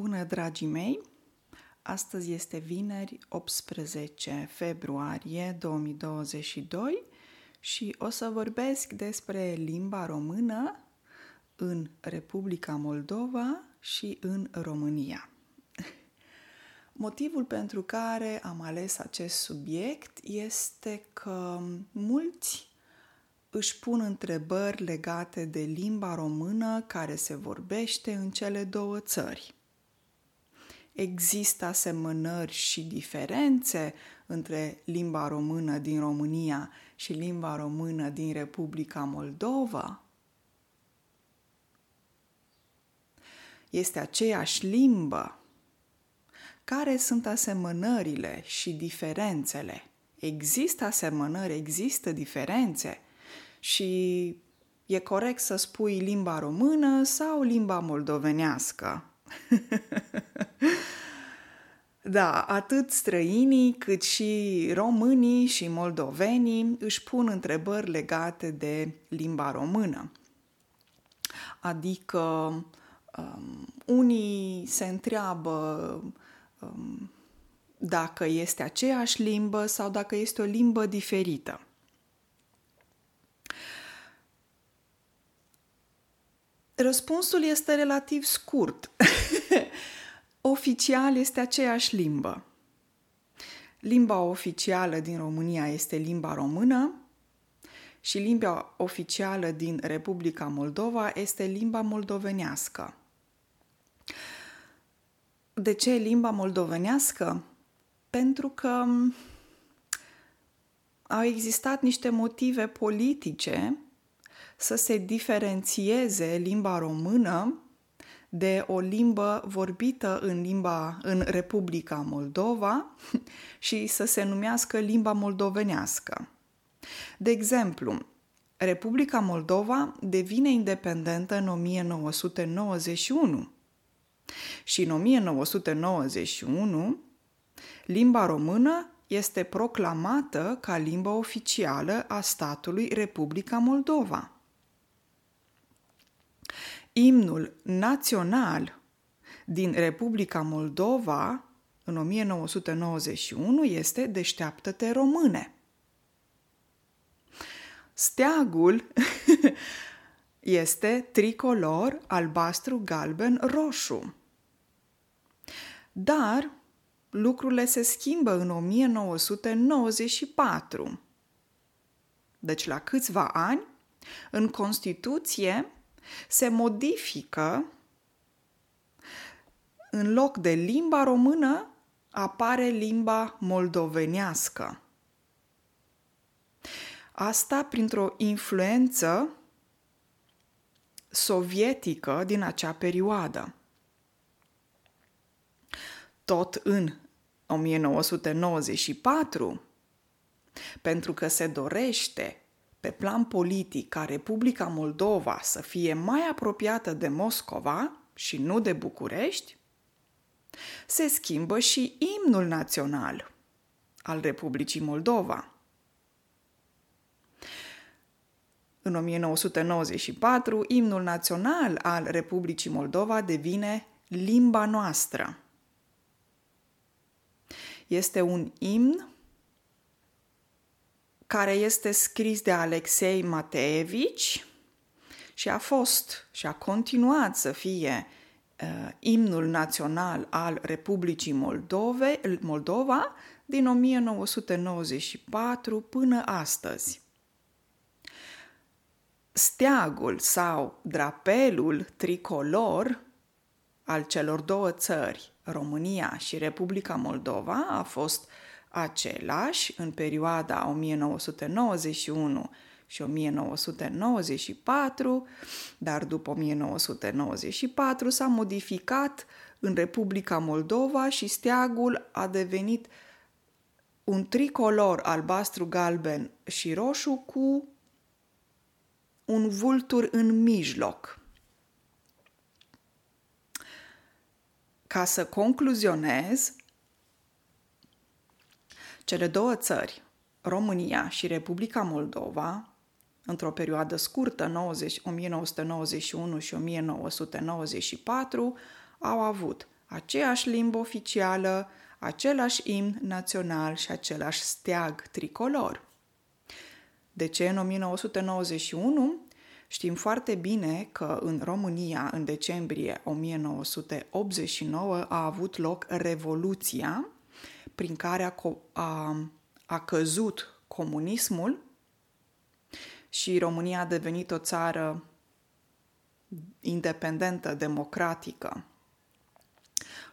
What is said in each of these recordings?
Bună, dragii mei! Astăzi este vineri, 18 februarie 2022 și o să vorbesc despre limba română în Republica Moldova și în România. Motivul pentru care am ales acest subiect este că mulți își pun întrebări legate de limba română care se vorbește în cele două țări. Există asemănări și diferențe între limba română din România și limba română din Republica Moldova? Este aceeași limbă? Care sunt asemănările și diferențele? Există asemănări, există diferențe? Și e corect să spui limba română sau limba moldovenească? da, atât străinii cât și românii și moldovenii își pun întrebări legate de limba română. Adică um, unii se întreabă um, dacă este aceeași limbă sau dacă este o limbă diferită. Răspunsul este relativ scurt. Oficial este aceeași limbă. Limba oficială din România este limba română și limba oficială din Republica Moldova este limba moldovenească. De ce limba moldovenească? Pentru că au existat niște motive politice să se diferențieze limba română de o limbă vorbită în limba în Republica Moldova și să se numească limba moldovenească. De exemplu, Republica Moldova devine independentă în 1991 și în 1991 limba română este proclamată ca limba oficială a statului Republica Moldova imnul național din Republica Moldova în 1991 este Deșteaptă-te române. Steagul este tricolor albastru, galben, roșu. Dar lucrurile se schimbă în 1994. Deci la câțiva ani, în Constituție se modifică în loc de limba română apare limba moldovenească. Asta printr-o influență sovietică din acea perioadă. Tot în 1994, pentru că se dorește pe plan politic ca Republica Moldova să fie mai apropiată de Moscova și nu de București, se schimbă și imnul național al Republicii Moldova. În 1994, imnul național al Republicii Moldova devine limba noastră. Este un imn care este scris de Alexei Mateevici și a fost și a continuat să fie uh, imnul național al Republicii Moldove, Moldova din 1994 până astăzi. Steagul sau drapelul tricolor al celor două țări, România și Republica Moldova, a fost uh, același în perioada 1991 și 1994, dar după 1994 s-a modificat în Republica Moldova și steagul a devenit un tricolor albastru, galben și roșu cu un vultur în mijloc. Ca să concluzionez, cele două țări, România și Republica Moldova, într-o perioadă scurtă, 90, 1991 și 1994, au avut aceeași limbă oficială, același imn național și același steag tricolor. De ce în 1991? Știm foarte bine că în România, în decembrie 1989, a avut loc Revoluția, prin care a, a, a căzut comunismul și România a devenit o țară independentă, democratică.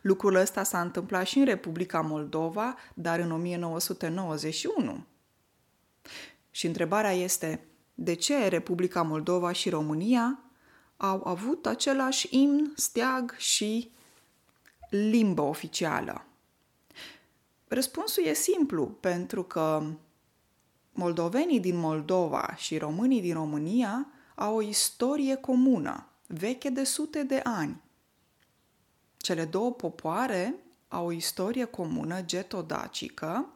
Lucrul ăsta s-a întâmplat și în Republica Moldova, dar în 1991. Și întrebarea este, de ce Republica Moldova și România au avut același imn, steag și limbă oficială? Răspunsul e simplu, pentru că moldovenii din Moldova și românii din România au o istorie comună, veche de sute de ani. Cele două popoare au o istorie comună getodacică,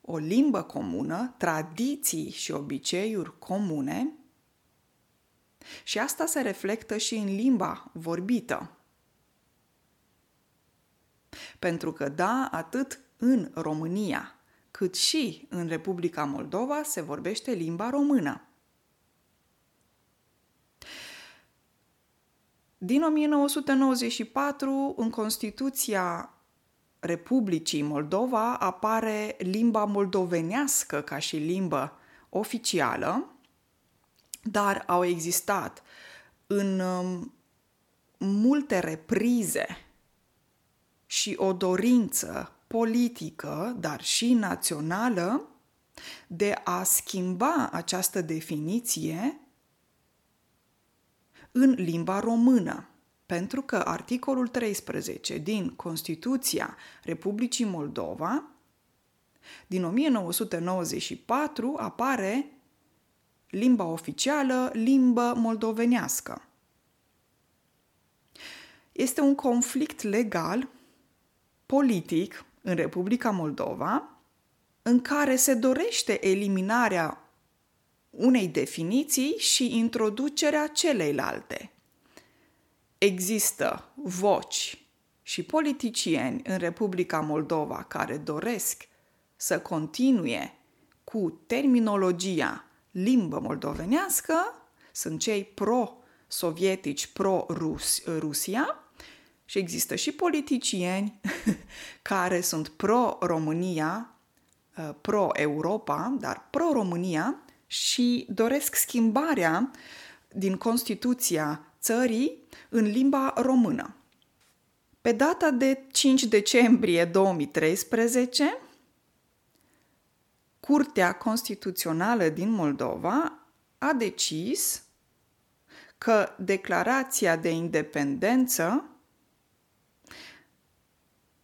o limbă comună, tradiții și obiceiuri comune și asta se reflectă și în limba vorbită. Pentru că, da, atât în România cât și în Republica Moldova se vorbește limba română. Din 1994, în Constituția Republicii Moldova apare limba moldovenească ca și limbă oficială, dar au existat în um, multe reprize și o dorință politică, dar și națională, de a schimba această definiție în limba română. Pentru că articolul 13 din Constituția Republicii Moldova din 1994 apare limba oficială, limbă moldovenească. Este un conflict legal, politic, în Republica Moldova, în care se dorește eliminarea unei definiții și introducerea celeilalte. Există voci și politicieni în Republica Moldova care doresc să continue cu terminologia limbă moldovenească, sunt cei pro-sovietici, pro-Rusia, și există și politicieni care sunt pro-România, uh, pro-Europa, dar pro-România și doresc schimbarea din Constituția țării în limba română. Pe data de 5 decembrie 2013, Curtea Constituțională din Moldova a decis că declarația de independență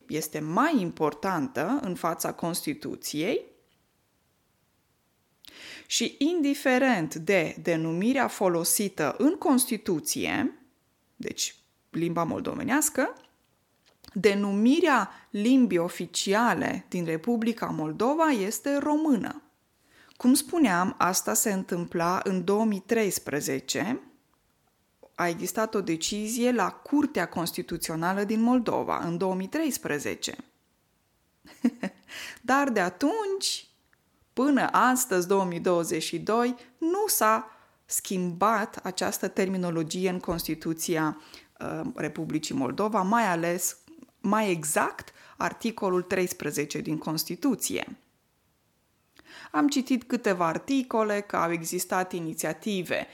este mai importantă în fața Constituției și indiferent de denumirea folosită în Constituție, deci limba moldovenească, denumirea limbii oficiale din Republica Moldova este română. Cum spuneam, asta se întâmpla în 2013, a existat o decizie la Curtea Constituțională din Moldova în 2013. Dar de atunci, până astăzi, 2022, nu s-a schimbat această terminologie în Constituția uh, Republicii Moldova, mai ales, mai exact, articolul 13 din Constituție. Am citit câteva articole că au existat inițiative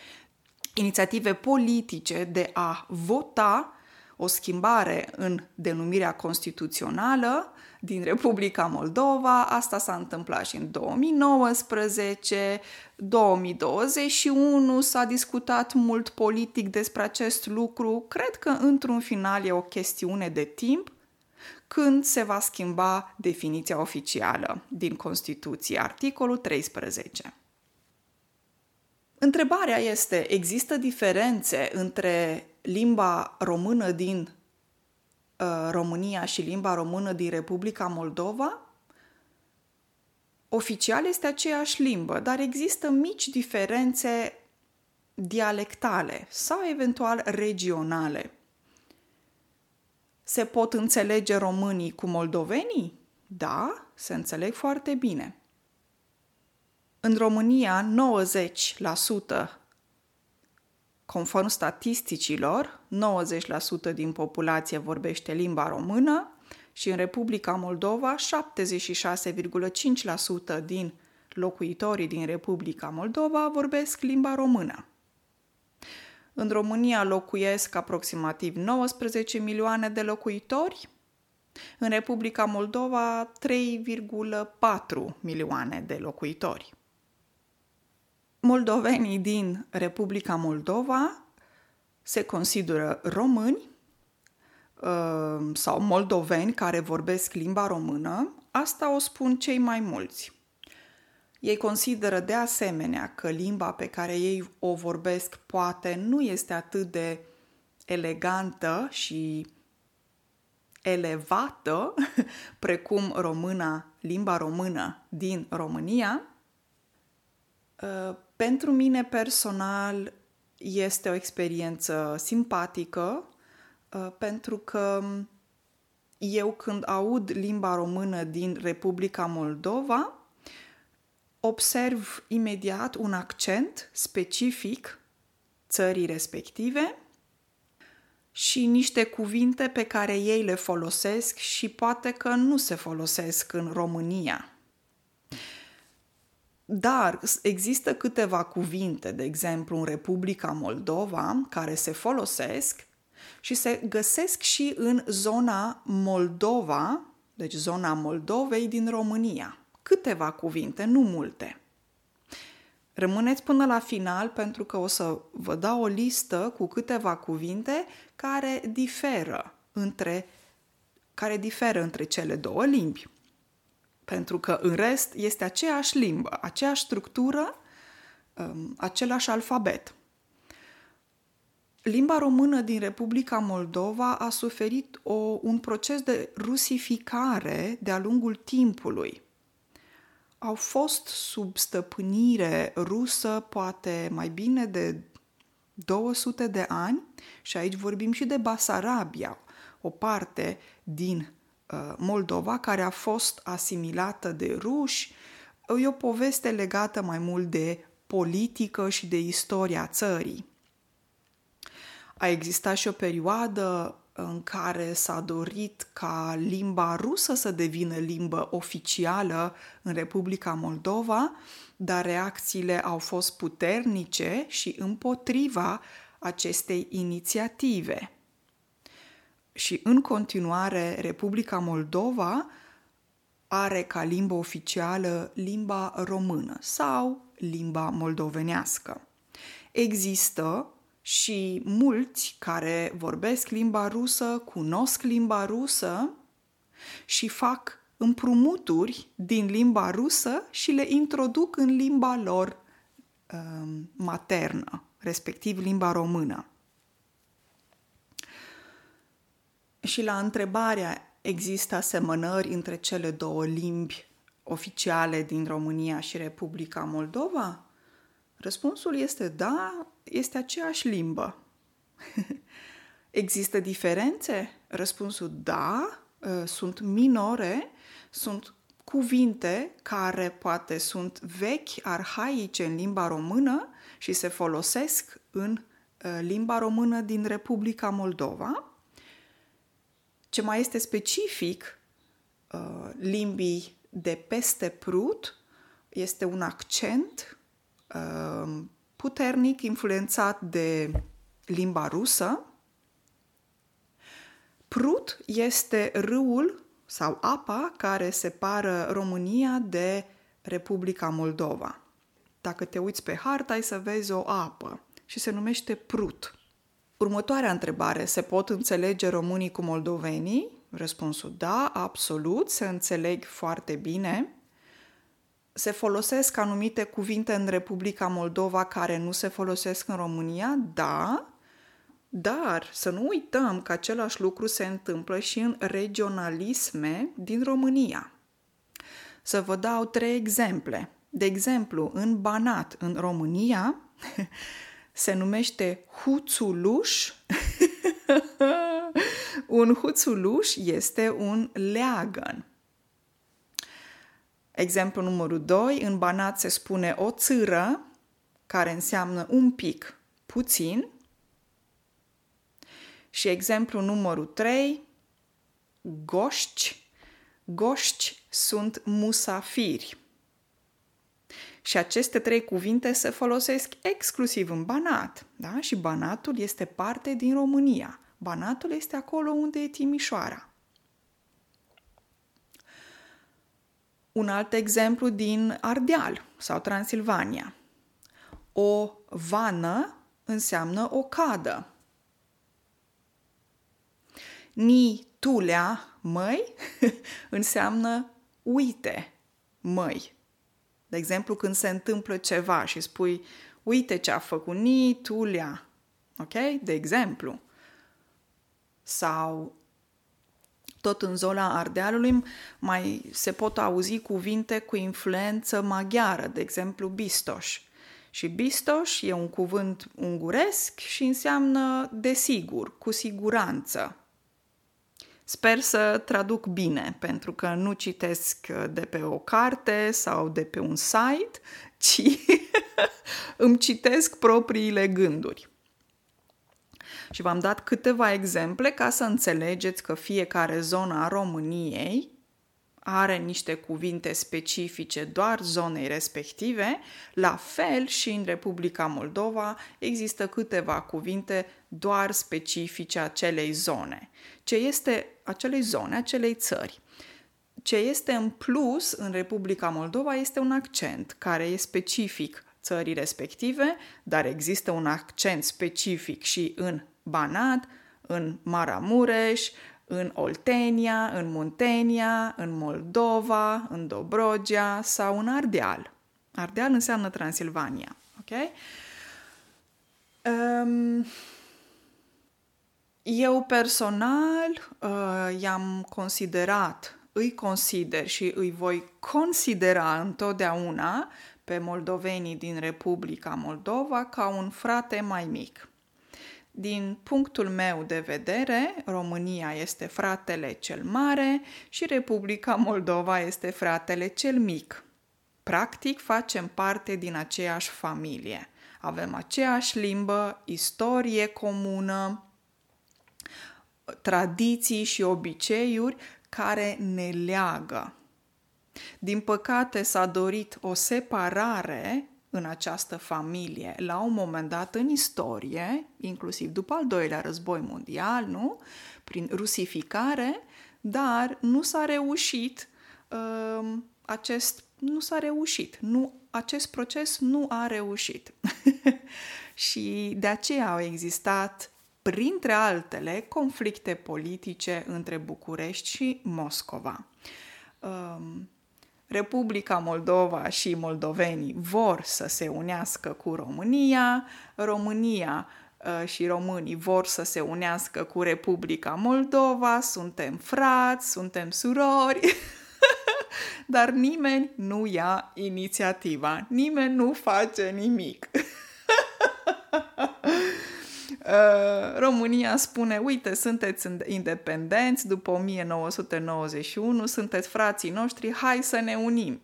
inițiative politice de a vota o schimbare în denumirea constituțională din Republica Moldova. Asta s-a întâmplat și în 2019, 2021 s-a discutat mult politic despre acest lucru. Cred că într-un final e o chestiune de timp când se va schimba definiția oficială din Constituție, articolul 13. Întrebarea este, există diferențe între limba română din uh, România și limba română din Republica Moldova? Oficial este aceeași limbă, dar există mici diferențe dialectale sau eventual regionale. Se pot înțelege românii cu moldovenii? Da, se înțeleg foarte bine. În România, 90%, conform statisticilor, 90% din populație vorbește limba română și în Republica Moldova 76,5% din locuitorii din Republica Moldova vorbesc limba română. În România locuiesc aproximativ 19 milioane de locuitori, în Republica Moldova 3,4 milioane de locuitori. Moldovenii din Republica Moldova se consideră români uh, sau moldoveni care vorbesc limba română, asta o spun cei mai mulți. Ei consideră de asemenea că limba pe care ei o vorbesc poate nu este atât de elegantă și elevată precum româna, limba română din România. Uh, pentru mine personal este o experiență simpatică uh, pentru că eu când aud limba română din Republica Moldova, observ imediat un accent specific țării respective și niște cuvinte pe care ei le folosesc și poate că nu se folosesc în România. Dar există câteva cuvinte, de exemplu în Republica Moldova, care se folosesc și se găsesc și în zona Moldova, deci zona Moldovei din România câteva cuvinte, nu multe. Rămâneți până la final pentru că o să vă dau o listă cu câteva cuvinte care diferă între care diferă între cele două limbi. Pentru că în rest este aceeași limbă, aceeași structură, um, același alfabet. Limba română din Republica Moldova a suferit o, un proces de rusificare de-a lungul timpului au fost sub stăpânire rusă poate mai bine de 200 de ani și aici vorbim și de Basarabia, o parte din uh, Moldova care a fost asimilată de ruși. E o poveste legată mai mult de politică și de istoria țării. A existat și o perioadă în care s-a dorit ca limba rusă să devină limbă oficială în Republica Moldova, dar reacțiile au fost puternice și împotriva acestei inițiative. Și în continuare, Republica Moldova are ca limbă oficială limba română sau limba moldovenească. Există și mulți care vorbesc limba rusă, cunosc limba rusă și fac împrumuturi din limba rusă și le introduc în limba lor um, maternă, respectiv limba română. Și la întrebarea există asemănări între cele două limbi oficiale din România și Republica Moldova? Răspunsul este da, este aceeași limbă. Există diferențe? Răspunsul da, ă, sunt minore, sunt cuvinte care poate sunt vechi, arhaice în limba română și se folosesc în ă, limba română din Republica Moldova. Ce mai este specific ă, limbii de peste Prut este un accent puternic influențat de limba rusă. Prut este râul sau apa care separă România de Republica Moldova. Dacă te uiți pe hartă, ai să vezi o apă și se numește Prut. Următoarea întrebare, se pot înțelege românii cu moldovenii? Răspunsul da, absolut, se înțeleg foarte bine se folosesc anumite cuvinte în Republica Moldova care nu se folosesc în România? Da, dar să nu uităm că același lucru se întâmplă și în regionalisme din România. Să vă dau trei exemple. De exemplu, în Banat, în România, se numește Huțuluș, un huțuluș este un leagăn. Exemplu numărul 2, în Banat se spune o țără, care înseamnă un pic, puțin. Și exemplu numărul 3, goști. Goști sunt musafiri. Și aceste trei cuvinte se folosesc exclusiv în Banat. Da? Și Banatul este parte din România. Banatul este acolo unde e Timișoara. Un alt exemplu din Ardeal sau Transilvania. O vană înseamnă o cadă. Ni tulea, măi, înseamnă uite, măi. De exemplu, când se întâmplă ceva și spui, uite ce a făcut ni tulea, ok? De exemplu. Sau tot în zona Ardealului mai se pot auzi cuvinte cu influență maghiară, de exemplu bistoș. Și bistoș e un cuvânt unguresc și înseamnă desigur, cu siguranță. Sper să traduc bine, pentru că nu citesc de pe o carte sau de pe un site, ci îmi citesc propriile gânduri. Și v-am dat câteva exemple ca să înțelegeți că fiecare zonă a României are niște cuvinte specifice doar zonei respective, la fel și în Republica Moldova există câteva cuvinte doar specifice acelei zone. Ce este acelei zone, acelei țări. Ce este în plus în Republica Moldova este un accent care e specific țării respective, dar există un accent specific și în Banat, în Maramureș, în Oltenia, în Muntenia, în Moldova, în Dobrogea sau în Ardeal. Ardeal înseamnă Transilvania. Ok? Um, eu personal uh, i-am considerat, îi consider și îi voi considera întotdeauna pe moldovenii din Republica Moldova ca un frate mai mic. Din punctul meu de vedere, România este fratele cel mare și Republica Moldova este fratele cel mic. Practic, facem parte din aceeași familie. Avem aceeași limbă, istorie comună, tradiții și obiceiuri care ne leagă. Din păcate s-a dorit o separare în această familie la un moment dat în istorie, inclusiv după al doilea război mondial, nu? Prin rusificare, dar nu s-a reușit uh, acest nu s-a reușit. Nu, acest proces nu a reușit. și de aceea au existat, printre altele, conflicte politice între București și Moscova. Um, Republica Moldova și moldovenii vor să se unească cu România, România uh, și românii vor să se unească cu Republica Moldova, suntem frați, suntem surori, dar nimeni nu ia inițiativa, nimeni nu face nimic. Uh, România spune, uite, sunteți independenți după 1991, sunteți frații noștri, hai să ne unim.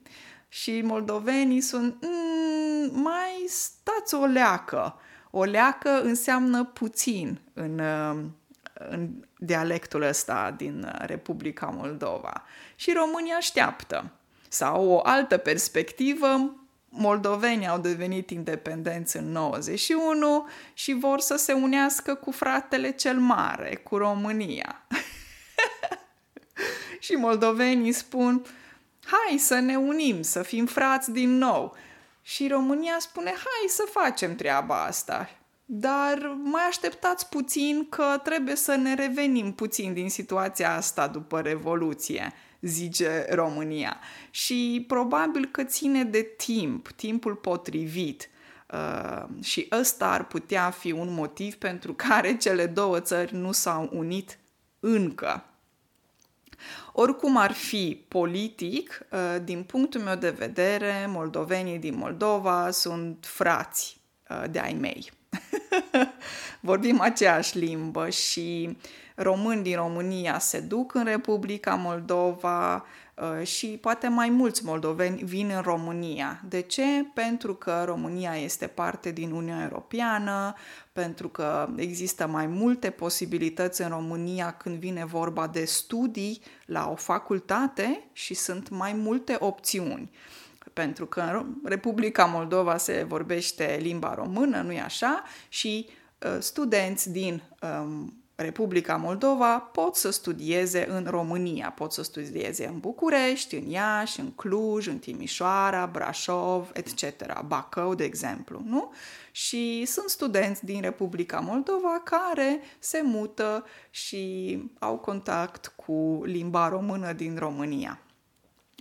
Și moldovenii sunt, mm, mai stați o leacă. O leacă înseamnă puțin în, uh, în dialectul ăsta din Republica Moldova. Și România așteaptă. Sau o altă perspectivă, moldovenii au devenit independenți în 91 și vor să se unească cu fratele cel mare, cu România. și moldovenii spun, hai să ne unim, să fim frați din nou. Și România spune, hai să facem treaba asta. Dar mai așteptați puțin că trebuie să ne revenim puțin din situația asta după Revoluție zice România. Și probabil că ține de timp, timpul potrivit. Uh, și ăsta ar putea fi un motiv pentru care cele două țări nu s-au unit încă. Oricum ar fi politic, uh, din punctul meu de vedere, moldovenii din Moldova sunt frați uh, de ai mei. vorbim aceeași limbă și români din România se duc în Republica Moldova, Uh, și poate mai mulți moldoveni vin în România. De ce? Pentru că România este parte din Uniunea Europeană, pentru că există mai multe posibilități în România când vine vorba de studii la o facultate și sunt mai multe opțiuni. Pentru că în Republica Moldova se vorbește limba română, nu-i așa? Și uh, studenți din um, Republica Moldova pot să studieze în România, pot să studieze în București, în Iași, în Cluj, în Timișoara, Brașov, etc., Bacău, de exemplu, nu? Și sunt studenți din Republica Moldova care se mută și au contact cu limba română din România.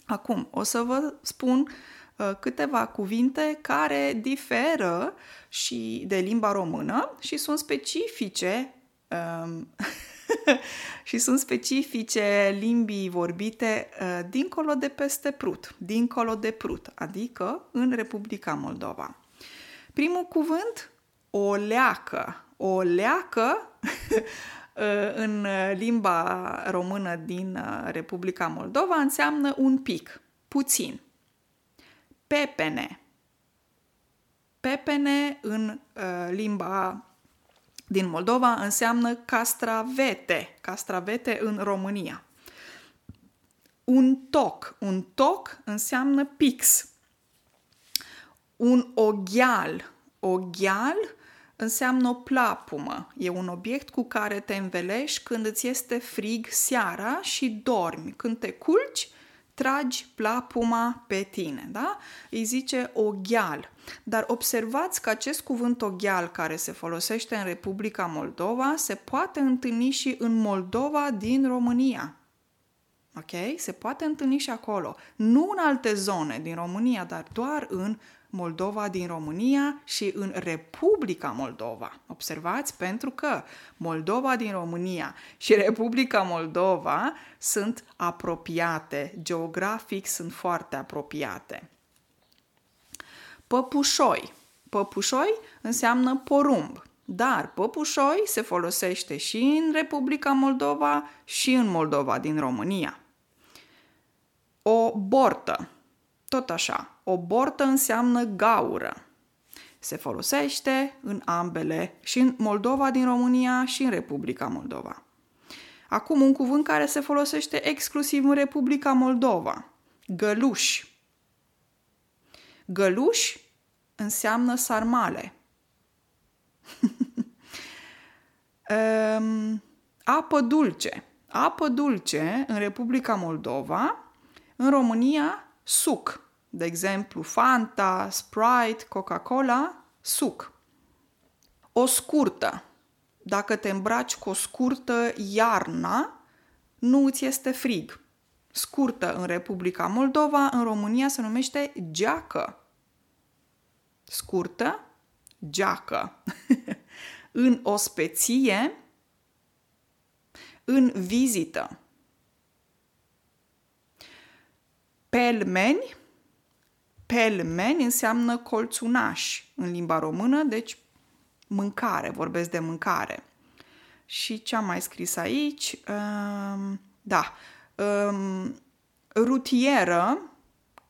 Acum, o să vă spun uh, câteva cuvinte care diferă și de limba română și sunt specifice Um, și sunt specifice limbii vorbite uh, dincolo de peste Prut, dincolo de Prut, adică în Republica Moldova. Primul cuvânt, o leacă. O leacă uh, în limba română din uh, Republica Moldova înseamnă un pic, puțin. Pepene. Pepene în uh, limba din Moldova înseamnă castravete, castravete în România. Un toc, un toc înseamnă pix. Un oghial, oghial înseamnă o plapumă. E un obiect cu care te învelești când îți este frig seara și dormi. Când te culci, tragi plapuma pe tine, da? Îi zice oghial. Dar observați că acest cuvânt oghial care se folosește în Republica Moldova se poate întâlni și în Moldova din România. Ok? Se poate întâlni și acolo. Nu în alte zone din România, dar doar în Moldova din România și în Republica Moldova. Observați? Pentru că Moldova din România și Republica Moldova sunt apropiate, geografic sunt foarte apropiate. Păpușoi. Păpușoi înseamnă porumb, dar păpușoi se folosește și în Republica Moldova și în Moldova din România. O bortă. Tot așa, o bortă înseamnă gaură. Se folosește în ambele, și în Moldova din România și în Republica Moldova. Acum un cuvânt care se folosește exclusiv în Republica Moldova. Găluș. Găluș înseamnă sarmale. um, apă dulce. Apă dulce în Republica Moldova, în România suc. De exemplu, Fanta, Sprite, Coca-Cola, suc. O scurtă. Dacă te îmbraci cu o scurtă iarna, nu îți este frig. Scurtă în Republica Moldova, în România se numește geacă. Scurtă, geacă. în ospeție, în vizită. Pelmeni, pelmeni înseamnă colțunaș în limba română, deci mâncare, vorbesc de mâncare. Și ce am mai scris aici? Um, da, um, rutieră,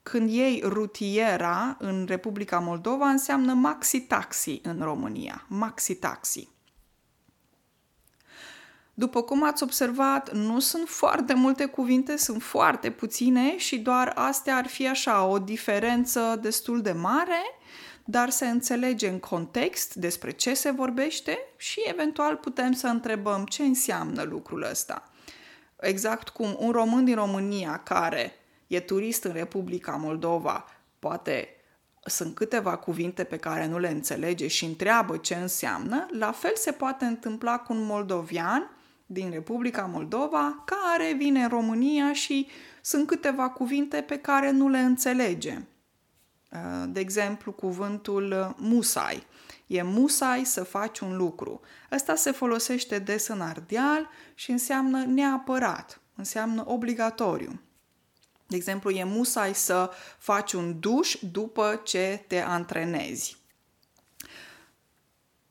când iei rutiera în Republica Moldova, înseamnă maxi-taxi în România. Maxi-taxi. După cum ați observat, nu sunt foarte multe cuvinte, sunt foarte puține și doar astea ar fi așa o diferență destul de mare, dar se înțelege în context despre ce se vorbește și eventual putem să întrebăm ce înseamnă lucrul ăsta. Exact cum un român din România care e turist în Republica Moldova, poate sunt câteva cuvinte pe care nu le înțelege și întreabă ce înseamnă, la fel se poate întâmpla cu un moldovian din Republica Moldova care vine în România și sunt câteva cuvinte pe care nu le înțelege. Uh, de exemplu, cuvântul musai. E musai să faci un lucru. Ăsta se folosește des în ardeal și înseamnă neapărat, înseamnă obligatoriu. De exemplu, e musai să faci un duș după ce te antrenezi.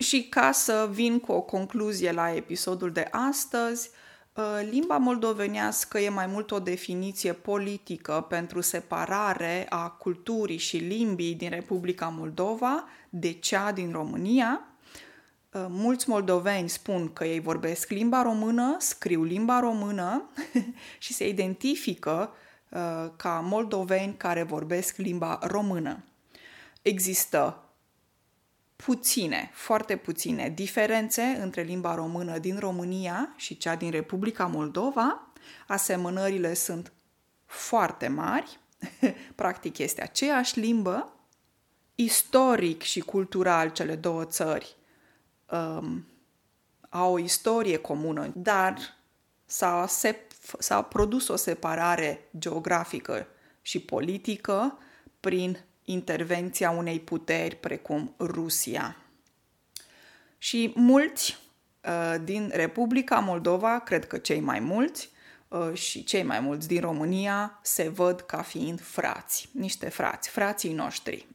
Și ca să vin cu o concluzie la episodul de astăzi, uh, limba moldovenească e mai mult o definiție politică pentru separare a culturii și limbii din Republica Moldova de cea din România. Uh, mulți moldoveni spun că ei vorbesc limba română, scriu limba română și se identifică uh, ca moldoveni care vorbesc limba română. Există puține, foarte puține diferențe între limba română din România și cea din Republica Moldova. Asemănările sunt foarte mari, practic este aceeași limbă. Istoric și cultural, cele două țări um, au o istorie comună, dar s-a, sep- s-a produs o separare geografică și politică prin intervenția unei puteri precum Rusia. Și mulți uh, din Republica Moldova, cred că cei mai mulți, uh, și cei mai mulți din România se văd ca fiind frați, niște frați, frații noștri.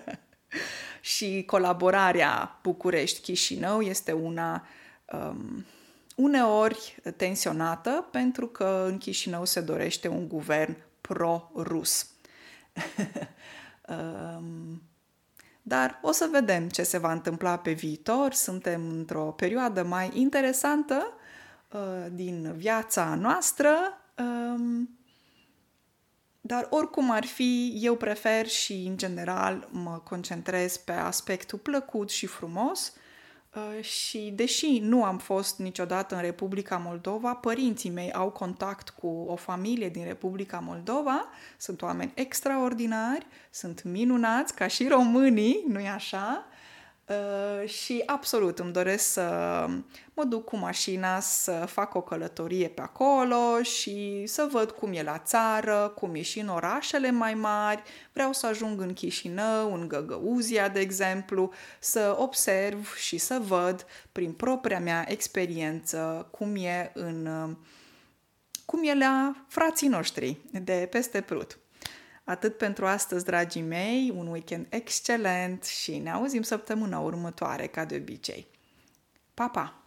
și colaborarea București-Chișinău este una um, uneori tensionată pentru că în Chișinău se dorește un guvern pro-rus. Um, dar o să vedem ce se va întâmpla pe viitor. Suntem într-o perioadă mai interesantă uh, din viața noastră. Um, dar oricum ar fi, eu prefer și în general mă concentrez pe aspectul plăcut și frumos Uh, și deși nu am fost niciodată în Republica Moldova, părinții mei au contact cu o familie din Republica Moldova, sunt oameni extraordinari, sunt minunați, ca și românii, nu-i așa? Uh, și absolut îmi doresc să mă duc cu mașina să fac o călătorie pe acolo și să văd cum e la țară, cum e și în orașele mai mari. Vreau să ajung în Chișinău, în Găgăuzia, de exemplu, să observ și să văd prin propria mea experiență cum e în cum e la frații noștri de peste Prut. Atât pentru astăzi, dragii mei, un weekend excelent și ne auzim săptămâna următoare, ca de obicei. Pa, pa!